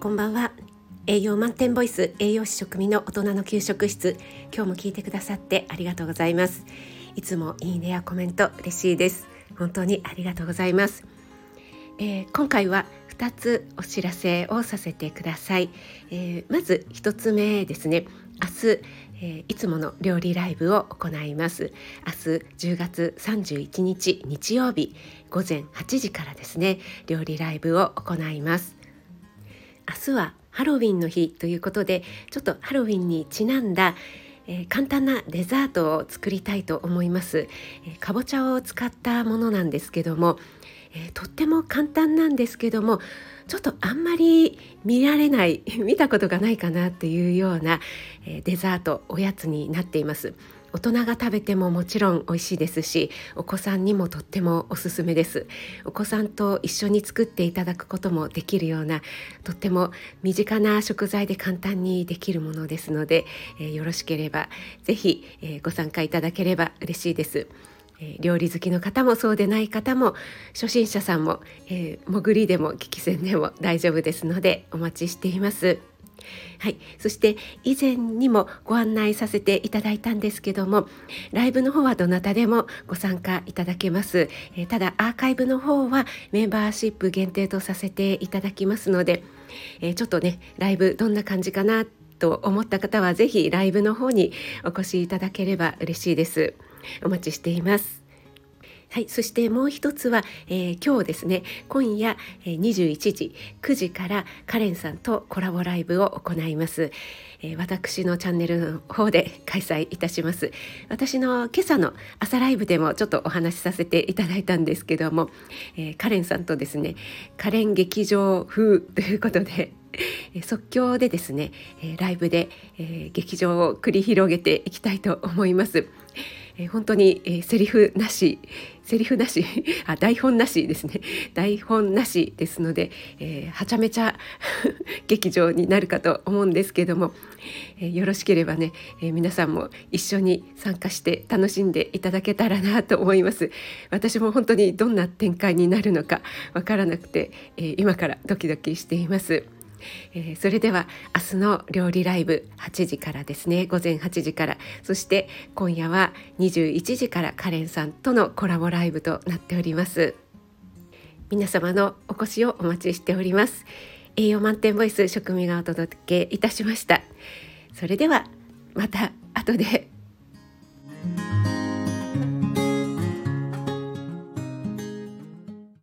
こんばんは。栄養満点ボイス栄養士食味の大人の給食室。今日も聞いてくださってありがとうございます。いつもいいねやコメント嬉しいです。本当にありがとうございます、えー、今回は2つお知らせをさせてください、えー、まず1つ目ですね。明日、えー、いつもの料理ライブを行います。明日10月31日日曜日午前8時からですね料理ライブを行います。明日はハロウィンの日ということでちょっとハロウィンにちなんだえー、簡単なデザートを作りたいと思います、えー、かぼちゃを使ったものなんですけども、えー、とっても簡単なんですけどもちょっとあんまり見られない 見たことがないかなっていうような、えデザートおやつになっています。大人が食べてももちろん美味しいですしお子さんにもとってもおすすめですお子さんと一緒に作っていただくこともできるようなとっても身近な食材で簡単にできるものですので、えー、よろしければぜひ、えー、ご参加いただければ嬉しいですえ料理好きの方もそうでない方も初心者さんも、えー、潜りでも聞き戦でも大丈夫ですのでお待ちしています。はい、そして以前にもご案内させていただいたんですけどもライブの方はどなたでもご参加いただけます、えー、ただアーカイブの方はメンバーシップ限定とさせていただきますので、えー、ちょっとねライブどんな感じかなと思った方は是非ライブの方にお越しいただければ嬉しいです。お待ちしています。はい、そしてもう一つは、えー、今日ですね今夜、えー、21時9時からカレンさんとコラボライブを行います、えー、私のチャンネルの方で開催いたします私の今朝の朝ライブでもちょっとお話しさせていただいたんですけども、えカレンさんとですねカレン劇場風ということで即興でですねライブで劇場を繰り広げていきたいと思います。本当に、セリフなしセリフなし。あ台本なしですね。台本なしですので、えー、はちゃめちゃ 劇場になるかと思うんですけども、えー、よろしければね、えー、皆さんも一緒に参加して楽しんでいただけたらなと思います。私も本当にどんな展開になるのかわからなくて、えー、今からドキドキしています。えー、それでは明日の料理ライブ8時からですね。午前8時から。そして今夜は21時からカレンさんとのコラボライブとなっております。皆様のお越しをお待ちしております。栄養満点ボイス食味がお届けいたしました。それではまた後で。